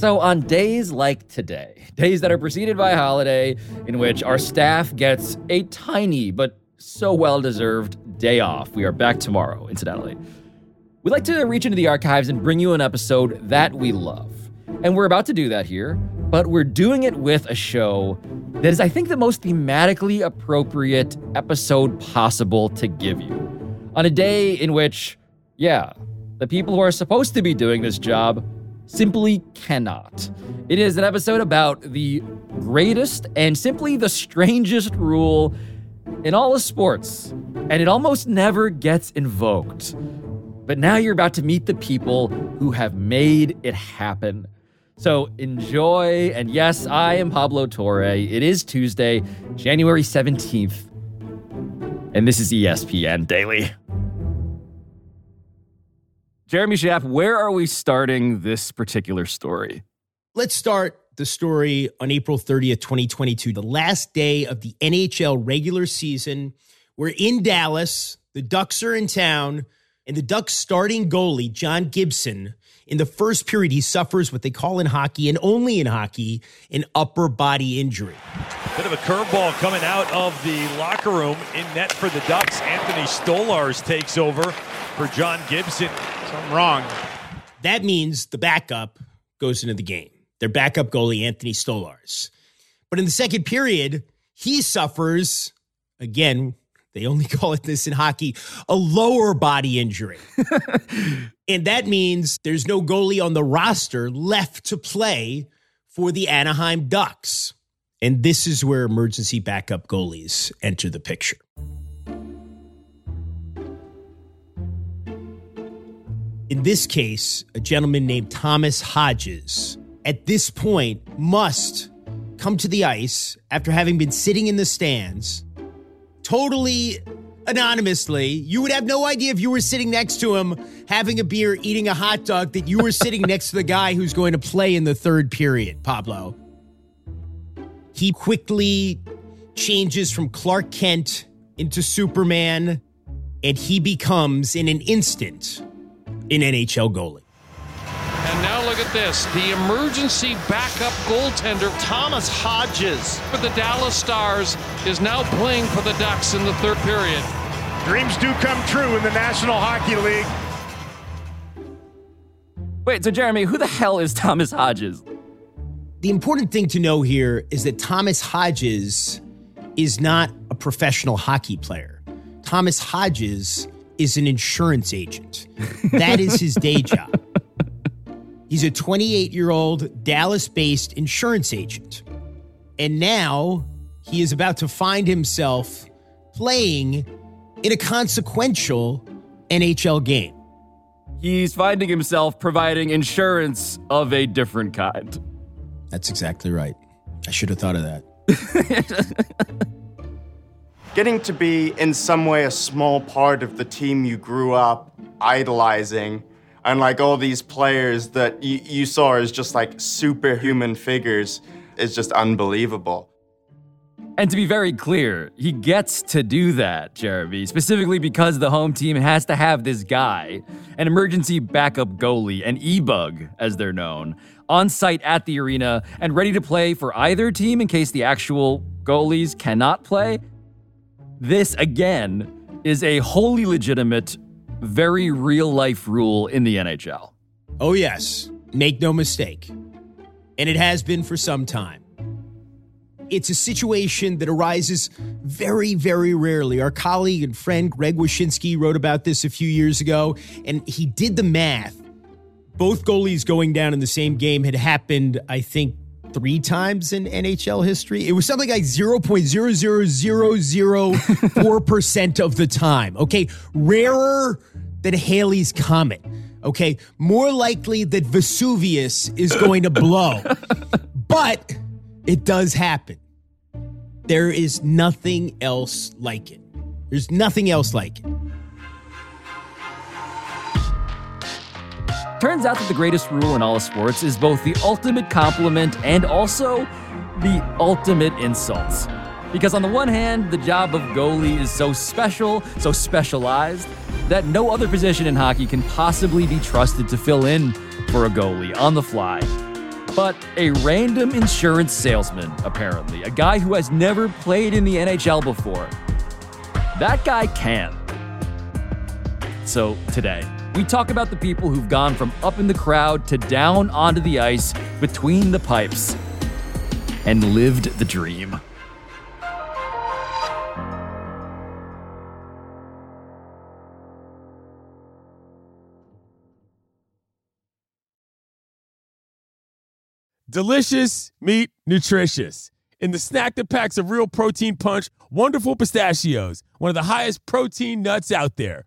So, on days like today, days that are preceded by a holiday in which our staff gets a tiny but so well deserved day off, we are back tomorrow, incidentally. We'd like to reach into the archives and bring you an episode that we love. And we're about to do that here, but we're doing it with a show that is, I think, the most thematically appropriate episode possible to give you. On a day in which, yeah, the people who are supposed to be doing this job simply cannot. It is an episode about the greatest and simply the strangest rule in all of sports, and it almost never gets invoked. But now you're about to meet the people who have made it happen. So enjoy, and yes, I am Pablo Torre. It is Tuesday, January 17th, and this is ESPN Daily. Jeremy Schaap, where are we starting this particular story? Let's start the story on April 30th, 2022, the last day of the NHL regular season. We're in Dallas. The Ducks are in town, and the Ducks starting goalie, John Gibson, in the first period, he suffers what they call in hockey, and only in hockey, an upper body injury. Bit of a curveball coming out of the locker room in net for the Ducks. Anthony Stolarz takes over for John Gibson. Something wrong. That means the backup goes into the game. Their backup goalie, Anthony Stolarz. But in the second period, he suffers, again, they only call it this in hockey, a lower body injury. and that means there's no goalie on the roster left to play for the Anaheim Ducks. And this is where emergency backup goalies enter the picture. In this case, a gentleman named Thomas Hodges at this point must come to the ice after having been sitting in the stands totally anonymously. You would have no idea if you were sitting next to him having a beer, eating a hot dog, that you were sitting next to the guy who's going to play in the third period, Pablo. He quickly changes from Clark Kent into Superman, and he becomes, in an instant, an NHL goalie. And now look at this. The emergency backup goaltender, Thomas Hodges, for the Dallas Stars, is now playing for the Ducks in the third period. Dreams do come true in the National Hockey League. Wait, so Jeremy, who the hell is Thomas Hodges? The important thing to know here is that Thomas Hodges is not a professional hockey player. Thomas Hodges is an insurance agent. That is his day job. He's a 28 year old Dallas based insurance agent. And now he is about to find himself playing in a consequential NHL game. He's finding himself providing insurance of a different kind. That's exactly right. I should have thought of that. Getting to be in some way a small part of the team you grew up idolizing and like all these players that you, you saw as just like superhuman figures is just unbelievable. And to be very clear, he gets to do that, Jeremy, specifically because the home team has to have this guy, an emergency backup goalie, an e-bug, as they're known, on site at the arena and ready to play for either team in case the actual goalies cannot play. This, again, is a wholly legitimate very real life rule in the NHL. Oh, yes. Make no mistake. And it has been for some time. It's a situation that arises very, very rarely. Our colleague and friend Greg Wyshynski wrote about this a few years ago, and he did the math. Both goalies going down in the same game had happened, I think, three times in NHL history. It was something like 0.00004% of the time. Okay. Rarer than Halley's Comet. Okay. More likely that Vesuvius is going to blow. but it does happen. There is nothing else like it. There's nothing else like it. Turns out that the greatest rule in all of sports is both the ultimate compliment and also the ultimate insult. Because on the one hand, the job of goalie is so special, so specialized, that no other position in hockey can possibly be trusted to fill in for a goalie on the fly. but a random insurance salesman, apparently, a guy who has never played in the NHL before. That guy can. So today, we talk about the people who've gone from up in the crowd to down onto the ice between the pipes and lived the dream. Delicious, meat, nutritious. In the snack that packs a real protein punch, Wonderful Pistachios, one of the highest protein nuts out there.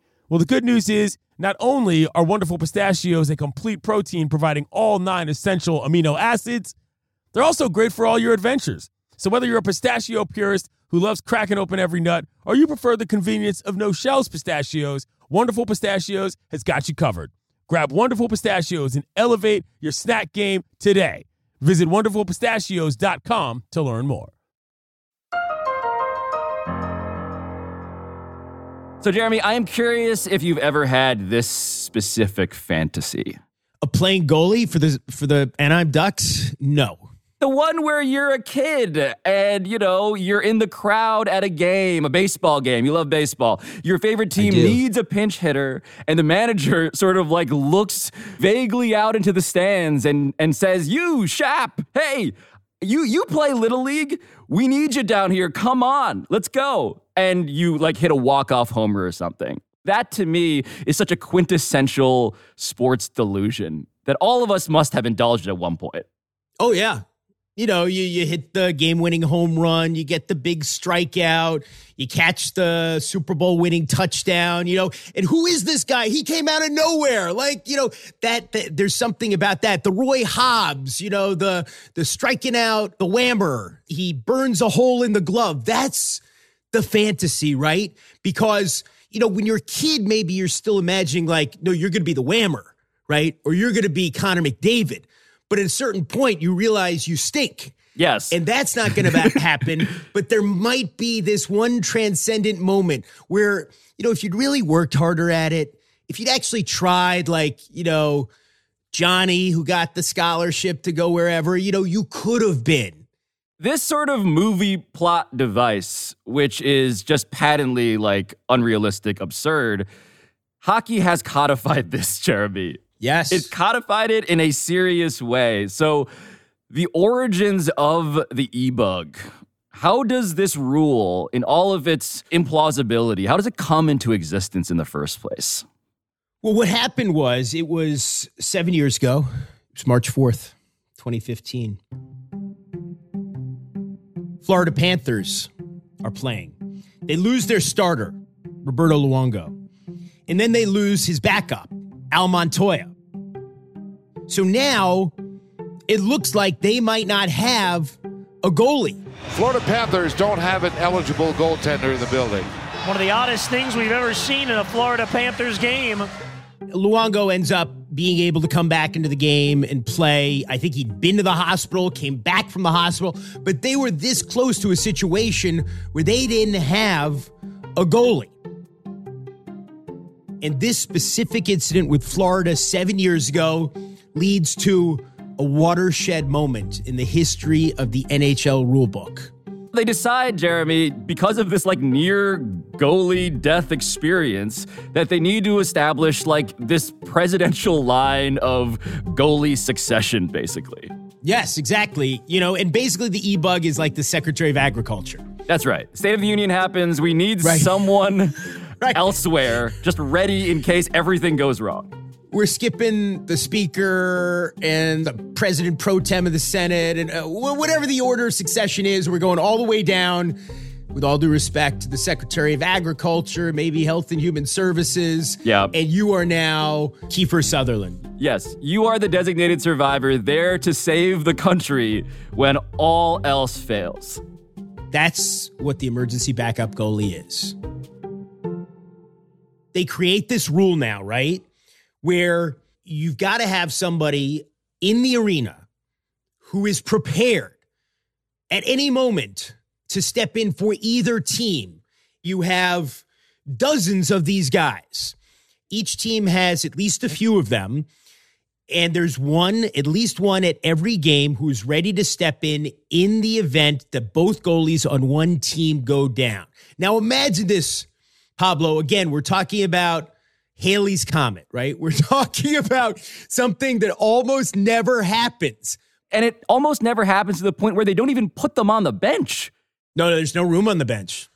Well, the good news is not only are wonderful pistachios a complete protein providing all nine essential amino acids, they're also great for all your adventures. So whether you're a pistachio purist who loves cracking open every nut, or you prefer the convenience of no shells pistachios, Wonderful Pistachios has got you covered. Grab Wonderful Pistachios and elevate your snack game today. Visit wonderfulpistachios.com to learn more. So, Jeremy, I am curious if you've ever had this specific fantasy. A playing goalie for the for the Anaheim Ducks? No. The one where you're a kid and, you know, you're in the crowd at a game, a baseball game. You love baseball. Your favorite team needs a pinch hitter, and the manager sort of like looks vaguely out into the stands and, and says, You, Schaap, hey, you you play little league we need you down here. Come on. Let's go. And you like hit a walk-off homer or something. That to me is such a quintessential sports delusion that all of us must have indulged at one point. Oh yeah. You know, you you hit the game-winning home run, you get the big strikeout, you catch the Super Bowl winning touchdown, you know. And who is this guy? He came out of nowhere. Like, you know, that, that there's something about that. The Roy Hobbs, you know, the the striking out, the whammer. He burns a hole in the glove. That's the fantasy, right? Because, you know, when you're a kid, maybe you're still imagining like, no, you're going to be the whammer, right? Or you're going to be Connor McDavid. But at a certain point, you realize you stink. yes And that's not going to happen. But there might be this one transcendent moment where, you know, if you'd really worked harder at it, if you'd actually tried, like, you know, Johnny, who got the scholarship to go wherever, you know, you could have been. this sort of movie plot device which is just patently like unrealistic absurd hockey has codified this jeremy Yes. It's codified it in a serious way. So, the origins of the e bug. How does this rule, in all of its implausibility, how does it come into existence in the first place? Well, what happened was it was seven years ago. It was March 4th, 2015. Florida Panthers are playing. They lose their starter, Roberto Luongo. And then they lose his backup, Al Montoya. So now it looks like they might not have a goalie. Florida Panthers don't have an eligible goaltender in the building. One of the oddest things we've ever seen in a Florida Panthers game. Luongo ends up being able to come back into the game and play. I think he'd been to the hospital, came back from the hospital, but they were this close to a situation where they didn't have a goalie. And this specific incident with Florida seven years ago leads to a watershed moment in the history of the NHL rulebook. They decide, Jeremy, because of this like near goalie death experience, that they need to establish like this presidential line of goalie succession, basically. Yes, exactly. You know, and basically the e bug is like the Secretary of Agriculture. That's right. State of the Union happens. We need Right. someone Right. elsewhere just ready in case everything goes wrong. We're skipping the speaker and the president pro tem of the Senate and uh, whatever the order of succession is. We're going all the way down, with all due respect, to the Secretary of Agriculture, maybe Health and Human Services. Yeah. And you are now Kiefer Sutherland. Yes, you are the designated survivor there to save the country when all else fails. That's what the emergency backup goalie is. They create this rule now, right? Where you've got to have somebody in the arena who is prepared at any moment to step in for either team. You have dozens of these guys. Each team has at least a few of them. And there's one, at least one at every game who's ready to step in in the event that both goalies on one team go down. Now imagine this, Pablo. Again, we're talking about Halley's Comet, right? We're talking about something that almost never happens. And it almost never happens to the point where they don't even put them on the bench. No, no, there's no room on the bench.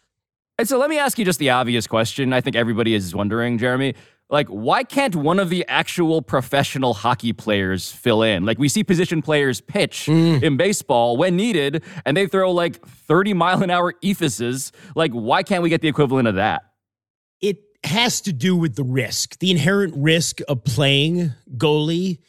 And so let me ask you just the obvious question. I think everybody is wondering, Jeremy. Like, why can't one of the actual professional hockey players fill in? Like, we see position players pitch mm. in baseball when needed, and they throw like 30 mile an hour eephuses. Like, why can't we get the equivalent of that? It has to do with the risk, the inherent risk of playing goalie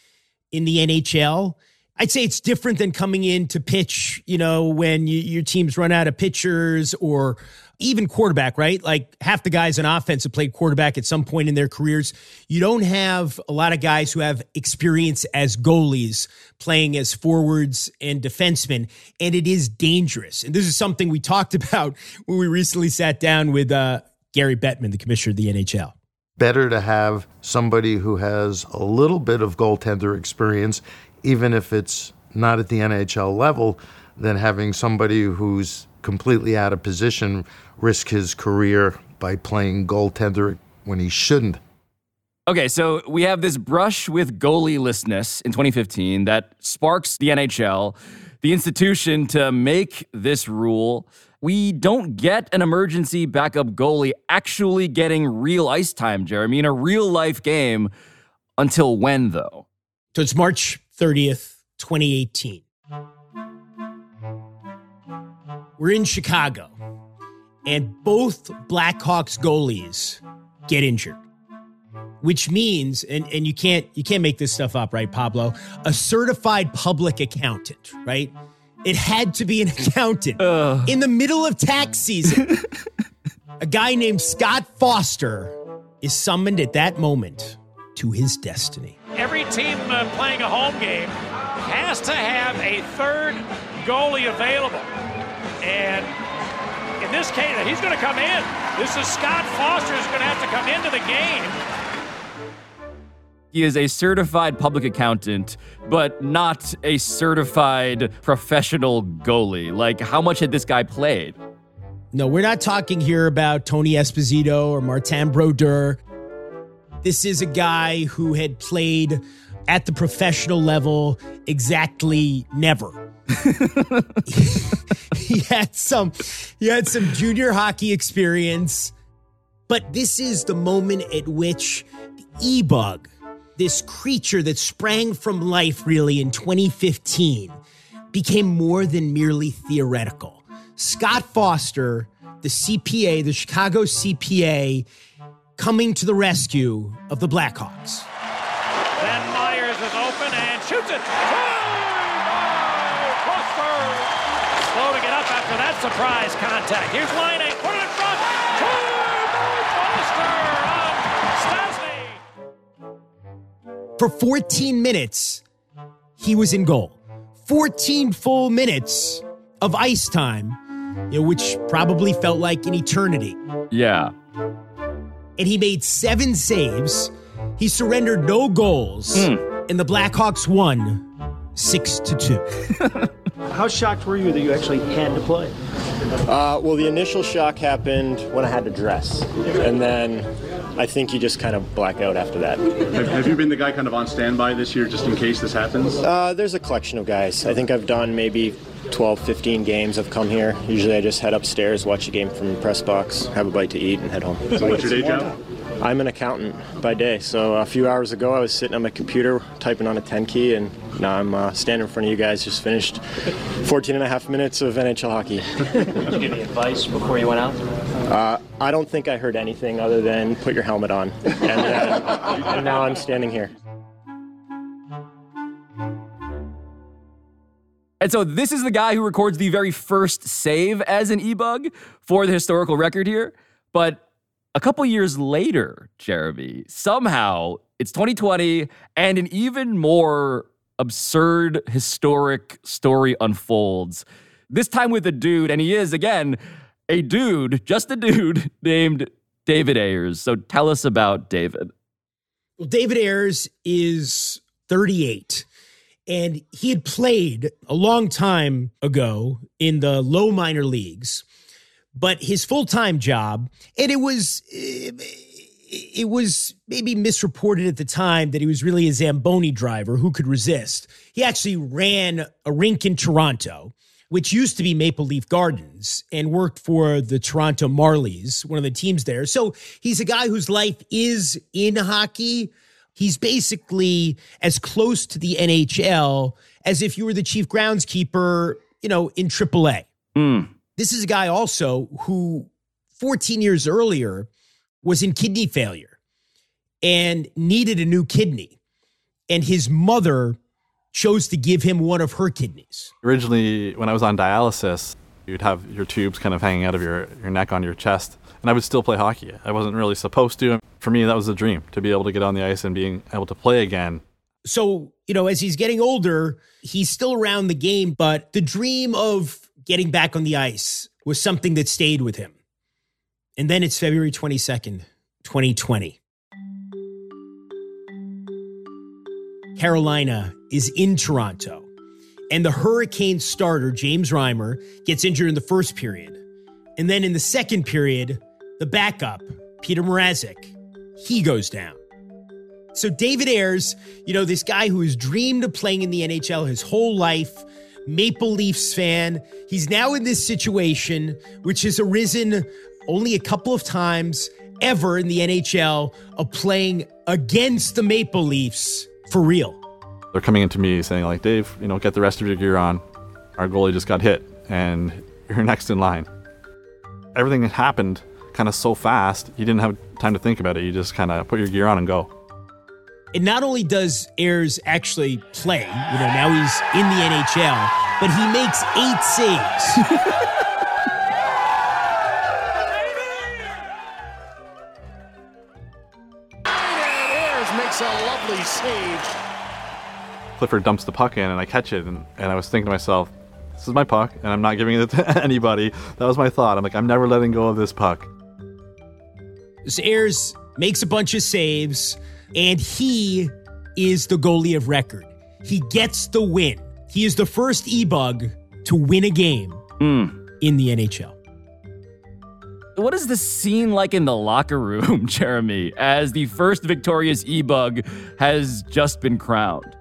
in the NHL. I'd say it's different than coming in to pitch, you know, when you, your teams run out of pitchers or even quarterback, right? Like half the guys on offense have played quarterback at some point in their careers. You don't have a lot of guys who have experience as goalies playing as forwards and defensemen, and it is dangerous. And this is something we talked about when we recently sat down with uh, Gary Bettman, the commissioner of the NHL. Better to have somebody who has a little bit of goaltender experience even if it's not at the NHL level, than having somebody who's completely out of position risk his career by playing goaltender when he shouldn't. Okay, so we have this brush with goalielessness in 2015 that sparks the NHL, the institution to make this rule. We don't get an emergency backup goalie actually getting real ice time, Jeremy, in a real life game until when, though? So it's March 30th, 2018. We're in Chicago, and both Blackhawks goalies get injured. Which means, and, and you can't you can't make this stuff up, right, Pablo? A certified public accountant, right? It had to be an accountant Ugh. in the middle of tax season. a guy named Scott Foster is summoned at that moment to his destiny every team uh, playing a home game has to have a third goalie available. And in this case, he's going to come in. This is Scott Foster who's going to have to come into the game. He is a certified public accountant, but not a certified professional goalie. Like, how much had this guy played? No, we're not talking here about Tony Esposito or Martin Brodeur. This is a guy who had played at the professional level exactly never. he had some he had some junior hockey experience, but this is the moment at which the e-bug, this creature that sprang from life really in 2015, became more than merely theoretical. Scott Foster, the CPA, the Chicago CPA, coming to the rescue of the Blackhawks. Ben Meyers is open and shoots it. Slow to get up after that surprise contact. Here's line eight. Put it in front. For 14 minutes, he was in goal. 14 full minutes of ice time, you know, which probably felt like an eternity. Yeah and he made seven saves. He surrendered no goals, mm. and the Blackhawks won six to two. How shocked were you that you actually had to play? Uh, well, the initial shock happened when I had to dress, and then I think you just kind of black out after that. Have, have, you been the guy kind of on standby this year just in case this happens? Uh, there's a collection of guys. I think I've done maybe 12, 15 games. I've come here. Usually I just head upstairs, watch a game from the press box, have a bite to eat, and head home. So what's your day job? I'm an accountant by day. So a few hours ago, I was sitting on my computer typing on a 10 key, and now I'm uh, standing in front of you guys. Just finished 14 and a half minutes of NHL hockey. Did you give any advice before you went out? Uh, I don't think I heard anything other than put your helmet on, and, uh, and now I'm standing here. And so this is the guy who records the very first save as an e-bug for the historical record here. But a couple years later, Jeremy, somehow it's 2020 and an even more absurd historic story unfolds. This time with a dude, and he is again a dude, just a dude named David Ayers. So tell us about David. Well, David Ayers is 38 and he had played a long time ago in the low minor leagues but his full-time job and it was eh, it was maybe misreported at the time that he was really a zamboni driver who could resist he actually ran a rink in toronto which used to be maple leaf gardens and worked for the toronto marlies one of the teams there so he's a guy whose life is in hockey He's basically as close to the NHL as if you were the chief groundskeeper, you know, in AAA. Mm. This is a guy also who 14 years earlier was in kidney failure and needed a new kidney. And his mother chose to give him one of her kidneys. Originally, when I was on dialysis, you'd have your tubes kind of hanging out of your, your neck on your chest and I would still play hockey. I wasn't really supposed to. For me, that was a dream to be able to get on the ice and being able to play again. So, you know, as he's getting older, he's still around the game, but the dream of getting back on the ice was something that stayed with him. And then it's February 22nd, 2020. Carolina is in Toronto, and the Hurricane starter, James Reimer, gets injured in the first period. And then in the second period, the backup, Peter Mrazek, he goes down. So David Ayers, you know, this guy who has dreamed of playing in the NHL his whole life, Maple Leafs fan, he's now in this situation which has arisen only a couple of times ever in the NHL of playing against the Maple Leafs for real. They're coming into me saying like, "Dave, you know, get the rest of your gear on. Our goalie just got hit and you're next in line." Everything happened kind of so fast, you didn't have time to think about it. You just kind of put your gear on and go. And not only does Ayers actually play, you know, now he's in the NHL, but he makes eight saves. lovely save. Clifford dumps the puck in, and I catch it, and, and I was thinking to myself, this is my puck, and I'm not giving it to anybody. That was my thought. I'm like, I'm never letting go of this puck. Ayers makes a bunch of saves, and he is the goalie of record. He gets the win. He is the first e bug to win a game mm. in the NHL. What is the scene like in the locker room, Jeremy, as the first victorious e bug has just been crowned?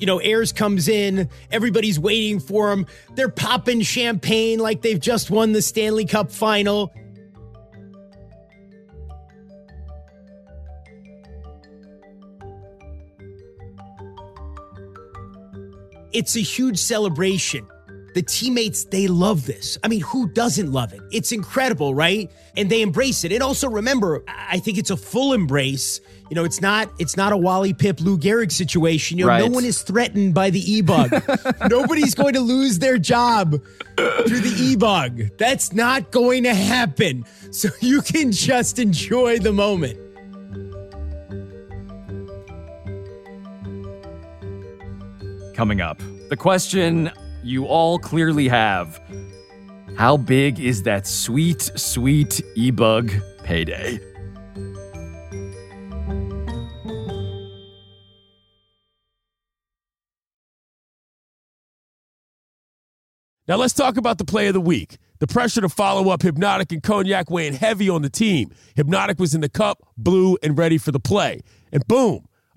you know, Ayers comes in, everybody's waiting for him. They're popping champagne like they've just won the Stanley Cup final. It's a huge celebration. The teammates, they love this. I mean, who doesn't love it? It's incredible, right? And they embrace it. And also remember, I think it's a full embrace. You know, it's not it's not a Wally Pipp Lou Gehrig situation. You know, right. no one is threatened by the e-bug. Nobody's going to lose their job through the e-bug. That's not going to happen. So you can just enjoy the moment. Coming up, the question you all clearly have How big is that sweet, sweet e bug payday? Now let's talk about the play of the week. The pressure to follow up Hpnotiq and Cognac weighing heavy on the team. Hpnotiq was in the cup, blue, and ready for the play. And boom,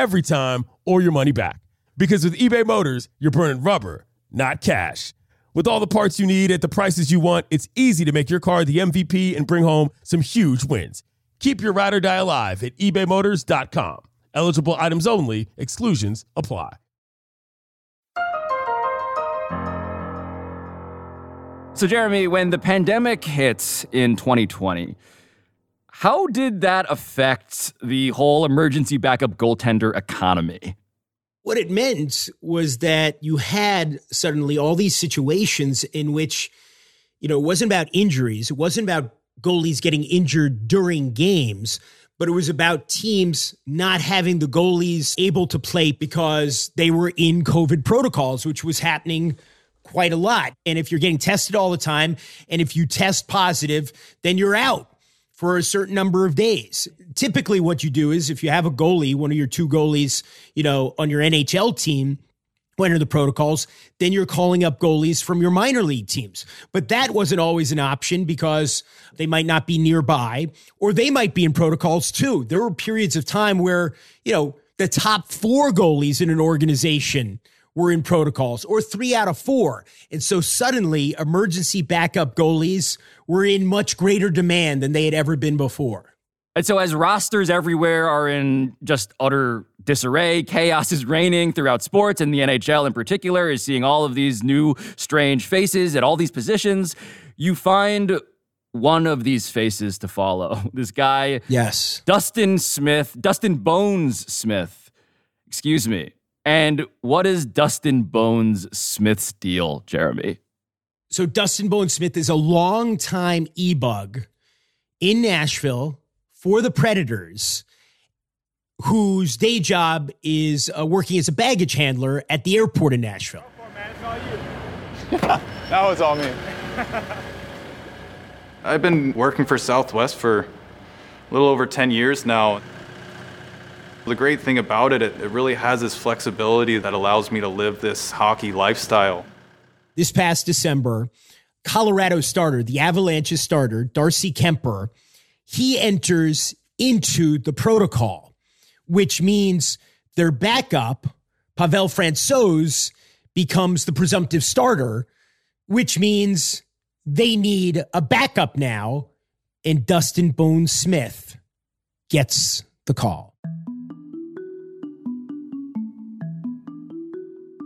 every time or your money back. Because with eBay Motors, you're burning rubber, not cash. With all the parts you need at the prices you want, it's easy to make your car the MVP and bring home some huge wins. Keep your ride or die alive at ebaymotors.com. Eligible items only, exclusions apply. So, Jeremy, when the pandemic hits in 2020, how did that affect the whole emergency backup goaltender economy? What it meant was that you had suddenly all these situations in which, you know, it wasn't about injuries, it wasn't about goalies getting injured during games, but it was about teams not having the goalies able to play because they were in COVID protocols, which was happening quite a lot. And if you're getting tested all the time, and if you test positive, then you're out for a certain number of days. Typically, what you do is if you have a goalie, one of your two goalies, you know, on your NHL team, under the protocols, then you're calling up goalies from your minor league teams. But that wasn't always an option because they might not be nearby or they might be in protocols too. There were periods of time where, you know, the top four goalies in an organization were in protocols or three out of four. And so suddenly emergency backup goalies were in much greater demand than they had ever been before. And so, as rosters everywhere are in just utter disarray, chaos is reigning throughout sports, and the NHL in particular is seeing all of these new strange faces at all these positions. You find one of these faces to follow. This guy, yes, Dustin Smith, Dustin Bones Smith, excuse me. And what is Dustin Bones Smith's deal, Jeremy? So, Dustin Bones Smith is a longtime e bug in Nashville for the Predators, whose day job is uh, working as a baggage handler at the airport in Nashville. that was all me. I've been working for Southwest for a little over 10 years now. The great thing about it, it, it really has this flexibility that allows me to live this hockey lifestyle. This past December, Colorado starter, the Avalanche's starter, Darcy Kuemper, he enters into the protocol, which means their backup, Pavel Francouz, becomes the presumptive starter, which means they need a backup now, and Dustin Bone Smith gets the call.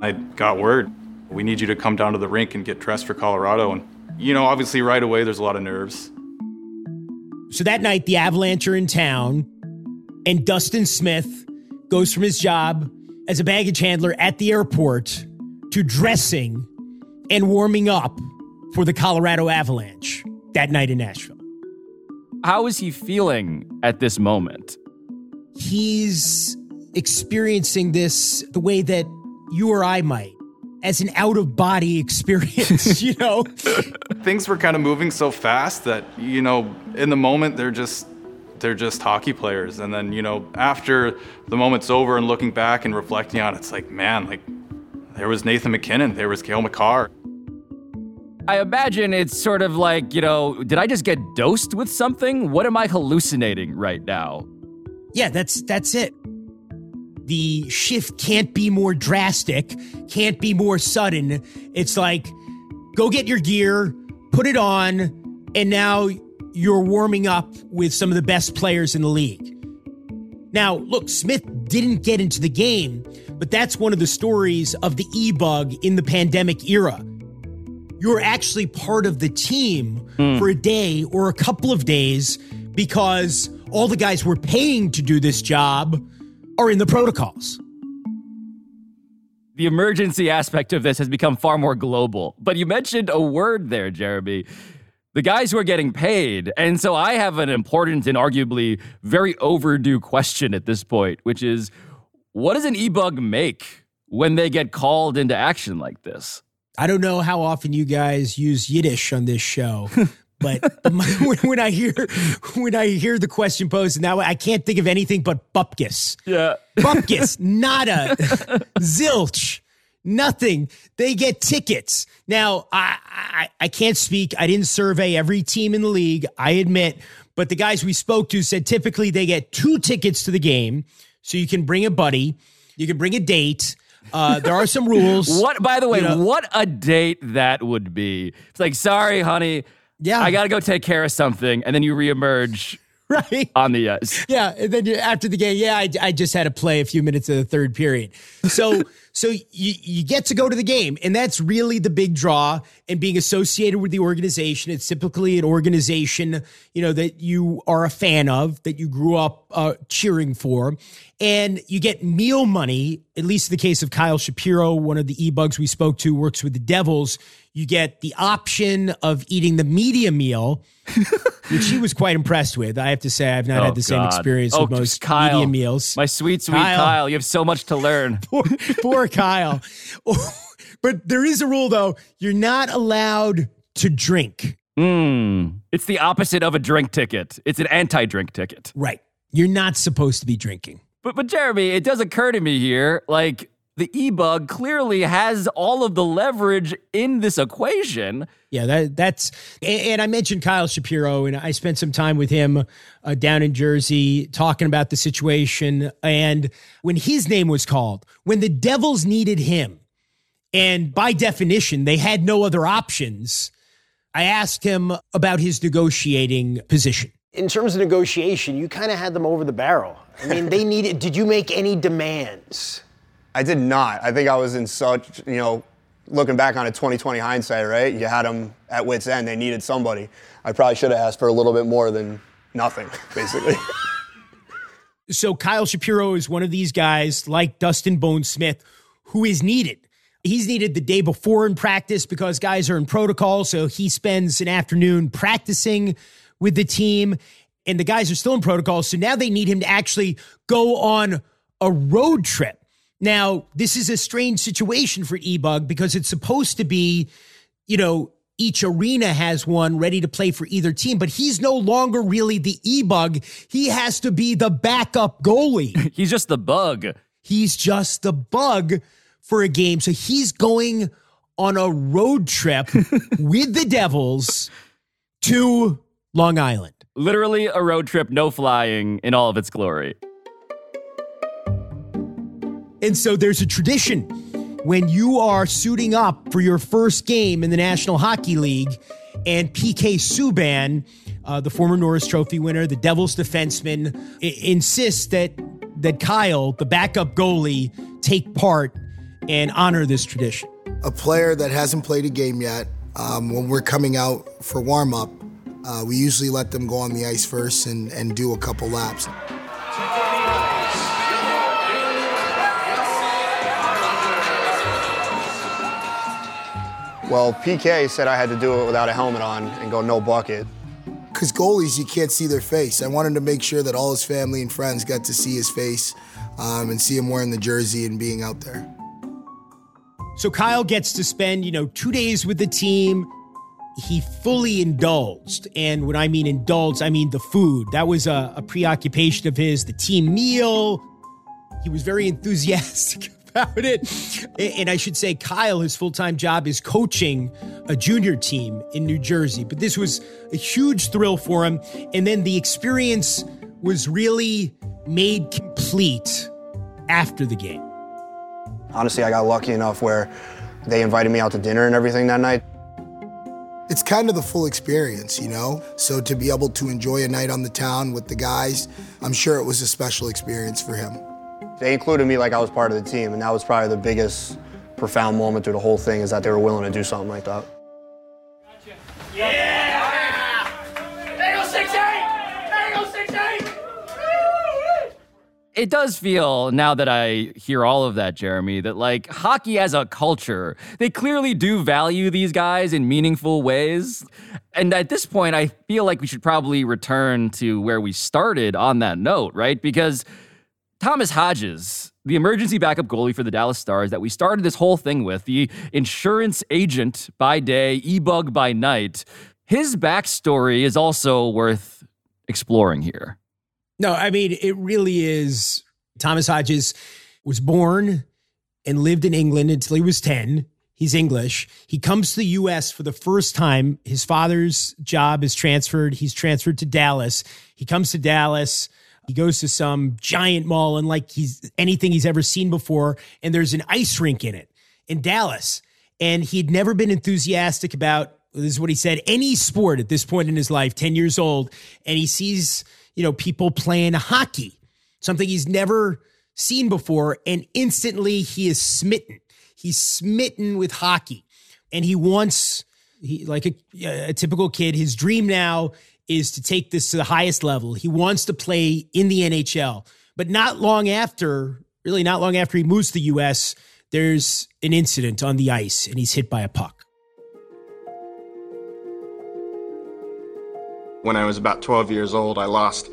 I got word. We need you to come down to the rink and get dressed for Colorado. And, you know, obviously, right away, there's a lot of nerves. So that night, the Avalanche are in town, and Dustin Smith goes from his job as a baggage handler at the airport to dressing and warming up for the Colorado Avalanche that night in Nashville. How is he feeling at this moment? He's experiencing this the way that you or I might as an out of body experience, you know? Things were kind of moving so fast that, you know, in the moment they're just they're just hockey players and then, you know, after the moment's over and looking back and reflecting on it, it's like, man, like there was Nathan MacKinnon, there was Cale Makar. I imagine it's sort of like, you know, did I just get dosed with something? What am I hallucinating right now? Yeah, that's that's it the shift can't be more drastic, can't be more sudden. It's like, go get your gear, put it on, and now you're warming up with some of the best players in the league. Now, look, Smith didn't get into the game, but that's one of the stories of the e bug in the pandemic era. You're actually part of the team mm. for a day or a couple of days because all the guys were paying to do this job are in the protocols. The emergency aspect of this has become far more global. But you mentioned a word there, Jeremy. The guys who are getting paid. And so I have an important and arguably very overdue question at this point, which is what does an e bug make when they get called into action like this? I don't know how often you guys use Yiddish on this show, but when I hear when I hear the question posed now, I can't think of anything but bupkis. Yeah, bupkis, nada, zilch, nothing. They get tickets. Now, I, I I can't speak. I didn't survey every team in the league. I admit, but the guys we spoke to said typically they get two tickets to the game, so you can bring a buddy, you can bring a date. Uh, there are some rules. what, by the way, you know, what a date that would be. It's like, sorry, honey. Yeah. I got to go take care of something. And then you reemerge right on the uh, ice. Yeah, and then after the game, yeah, I, I just had to play a few minutes of the third period. So so you you get to go to the game, and that's really the big draw. And being associated with the organization, it's typically an organization you know that you are a fan of, that you grew up uh, cheering for, and you get meal money. At least in the case of Kyle Shapiro, one of the e bugs we spoke to, works with the Devils. You get the option of eating the media meal, which he was quite impressed with. I have to say, I've not oh, had the God. same experience oh, with most Kyle, media meals. My sweet, sweet Kyle. Kyle. You have so much to learn. poor, poor Kyle. but there is a rule, though. You're not allowed to drink. Mm, it's the opposite of a drink ticket. It's an anti-drink ticket. Right. You're not supposed to be drinking. But but Jeremy, it does occur to me here, like the e-bug clearly has all of the leverage in this equation. Yeah, that that's and, and I mentioned Kyle Shapiro, and I spent some time with him uh, down in Jersey talking about the situation. And when his name was called, when the Devils needed him, and by definition they had no other options, I asked him about his negotiating position. In terms of negotiation, you kind of had them over the barrel. I mean, they needed. Did you make any demands? I did not. I think I was in such, you know, looking back on a 2020 hindsight, right? You had them at wits' end. They needed somebody. I probably should have asked for a little bit more than nothing, basically. so Kyle Shapiro is one of these guys, like Dustin Bone Smith, who is needed. He's needed the day before in practice because guys are in protocol. So he spends an afternoon practicing with the team, and the guys are still in protocol. So now they need him to actually go on a road trip. Now, this is a strange situation for eBug because it's supposed to be, you know, each arena has one ready to play for either team, but he's no longer really the e-bug. He has to be the backup goalie. he's just the bug. He's just the bug for a game. So he's going on a road trip with the Devils to Long Island. Literally a road trip, no flying in all of its glory. And so there's a tradition when you are suiting up for your first game in the National Hockey League, and PK Subban, uh, the former Norris Trophy winner, the Devils defenseman, I- insists that that Kyle, the backup goalie, take part and honor this tradition. A player that hasn't played a game yet, um, when we're coming out for warm up, uh, we usually let them go on the ice first and, and do a couple laps. Well, PK said I had to do it without a helmet on and go no bucket. Because goalies, you can't see their face. I wanted to make sure that all his family and friends got to see his face um, and see him wearing the jersey and being out there. So Kyle gets to spend, you know, two days with the team. He fully indulged. And when I mean indulged, I mean the food. That was a, a preoccupation of his, the team meal. He was very enthusiastic about it. And I should say, Kyle, his full time job is coaching a junior team in New Jersey. But this was a huge thrill for him. And then the experience was really made complete after the game. Honestly, I got lucky enough where they invited me out to dinner and everything that night. It's kind of the full experience, you know? So to be able to enjoy a night on the town with the guys, I'm sure it was a special experience for him. They included me like I was part of the team, and that was probably the biggest profound moment through the whole thing is that they were willing to do something like that. Yeah! There goes 6 8! There goes 6 8! It does feel, now that I hear all of that, Jeremy, that like hockey as a culture, they clearly do value these guys in meaningful ways. And at this point, I feel like we should probably return to where we started on that note, right? Because Thomas Hodges, the emergency backup goalie for the Dallas Stars that we started this whole thing with, the insurance agent by day, e bug by night, his backstory is also worth exploring here. No, I mean, it really is. Thomas Hodges was born and lived in England until he was 10. He's English. He comes to the US for the first time. His father's job is transferred. He's transferred to Dallas. He comes to Dallas. He goes to some giant mall unlike he's anything he's ever seen before. And there's an ice rink in it in Dallas. And he'd never been enthusiastic about this is what he said any sport at this point in his life, 10 years old. And he sees, you know, people playing hockey, something he's never seen before. And instantly he is smitten. He's smitten with hockey. And he wants, he, like a, a typical kid, his dream now is to take this to the highest level. He wants to play in the NHL. But not long after, really not long after he moves to the US, there's an incident on the ice and he's hit by a puck. When I was about 12 years old, I lost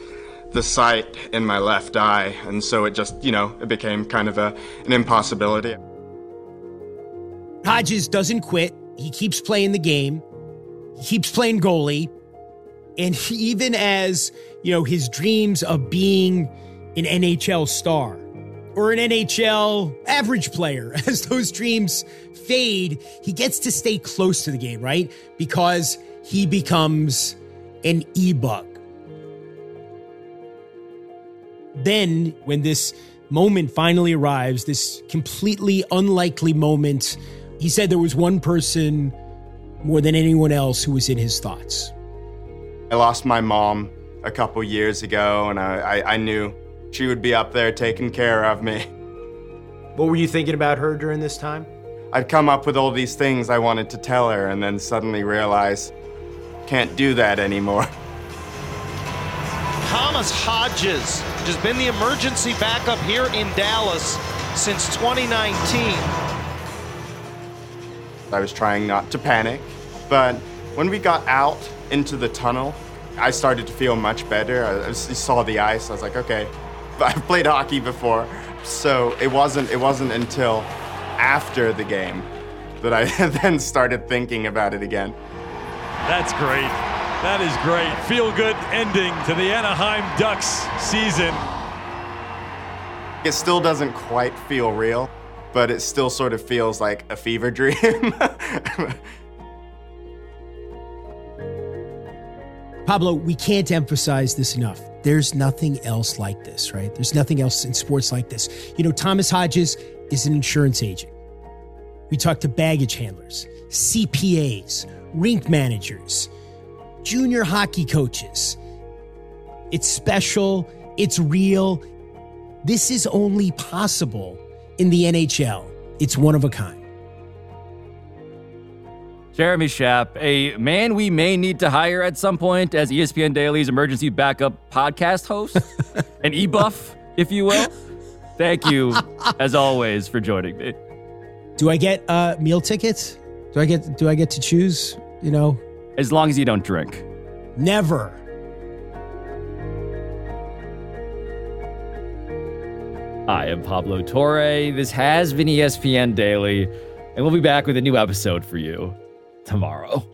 the sight in my left eye, and so it just, you know, it became kind of a, an impossibility. Hodges doesn't quit. He keeps playing the game. He keeps playing goalie. And even as, you know, his dreams of being an NHL star or an NHL average player, as those dreams fade, he gets to stay close to the game, right? Because he becomes an e bug. Then, when this moment finally arrives, this completely unlikely moment, he said there was one person more than anyone else who was in his thoughts. I lost my mom a couple years ago, and I, I, I knew she would be up there taking care of me. What were you thinking about her during this time? I'd come up with all these things I wanted to tell her, and then suddenly realize can't do that anymore. Thomas Hodges has been the emergency backup here in Dallas since 2019. I was trying not to panic, but when we got out into the tunnel, I started to feel much better. I, I saw the ice. I was like, okay, I've played hockey before, so it wasn't. It wasn't until after the game that I then started thinking about it again. That's great. That is great. Feel good ending to the Anaheim Ducks season. It still doesn't quite feel real, but it still sort of feels like a fever dream. Pablo, we can't emphasize this enough. There's nothing else like this, right? There's nothing else in sports like this. You know, Thomas Hodges is an insurance agent. We talk to baggage handlers, CPAs, rink managers, junior hockey coaches. It's special, it's real. This is only possible in the NHL. It's one of a kind. Jeremy Schaap, a man we may need to hire at some point as ESPN Daily's emergency backup podcast host, an e buff, if you will. Thank you, as always, for joining me. Do I get uh, meal tickets? Do I get do I get to choose? You know, As long as you don't drink. never. I am Pablo Torre. This has been ESPN Daily, and we'll be back with a new episode for you tomorrow.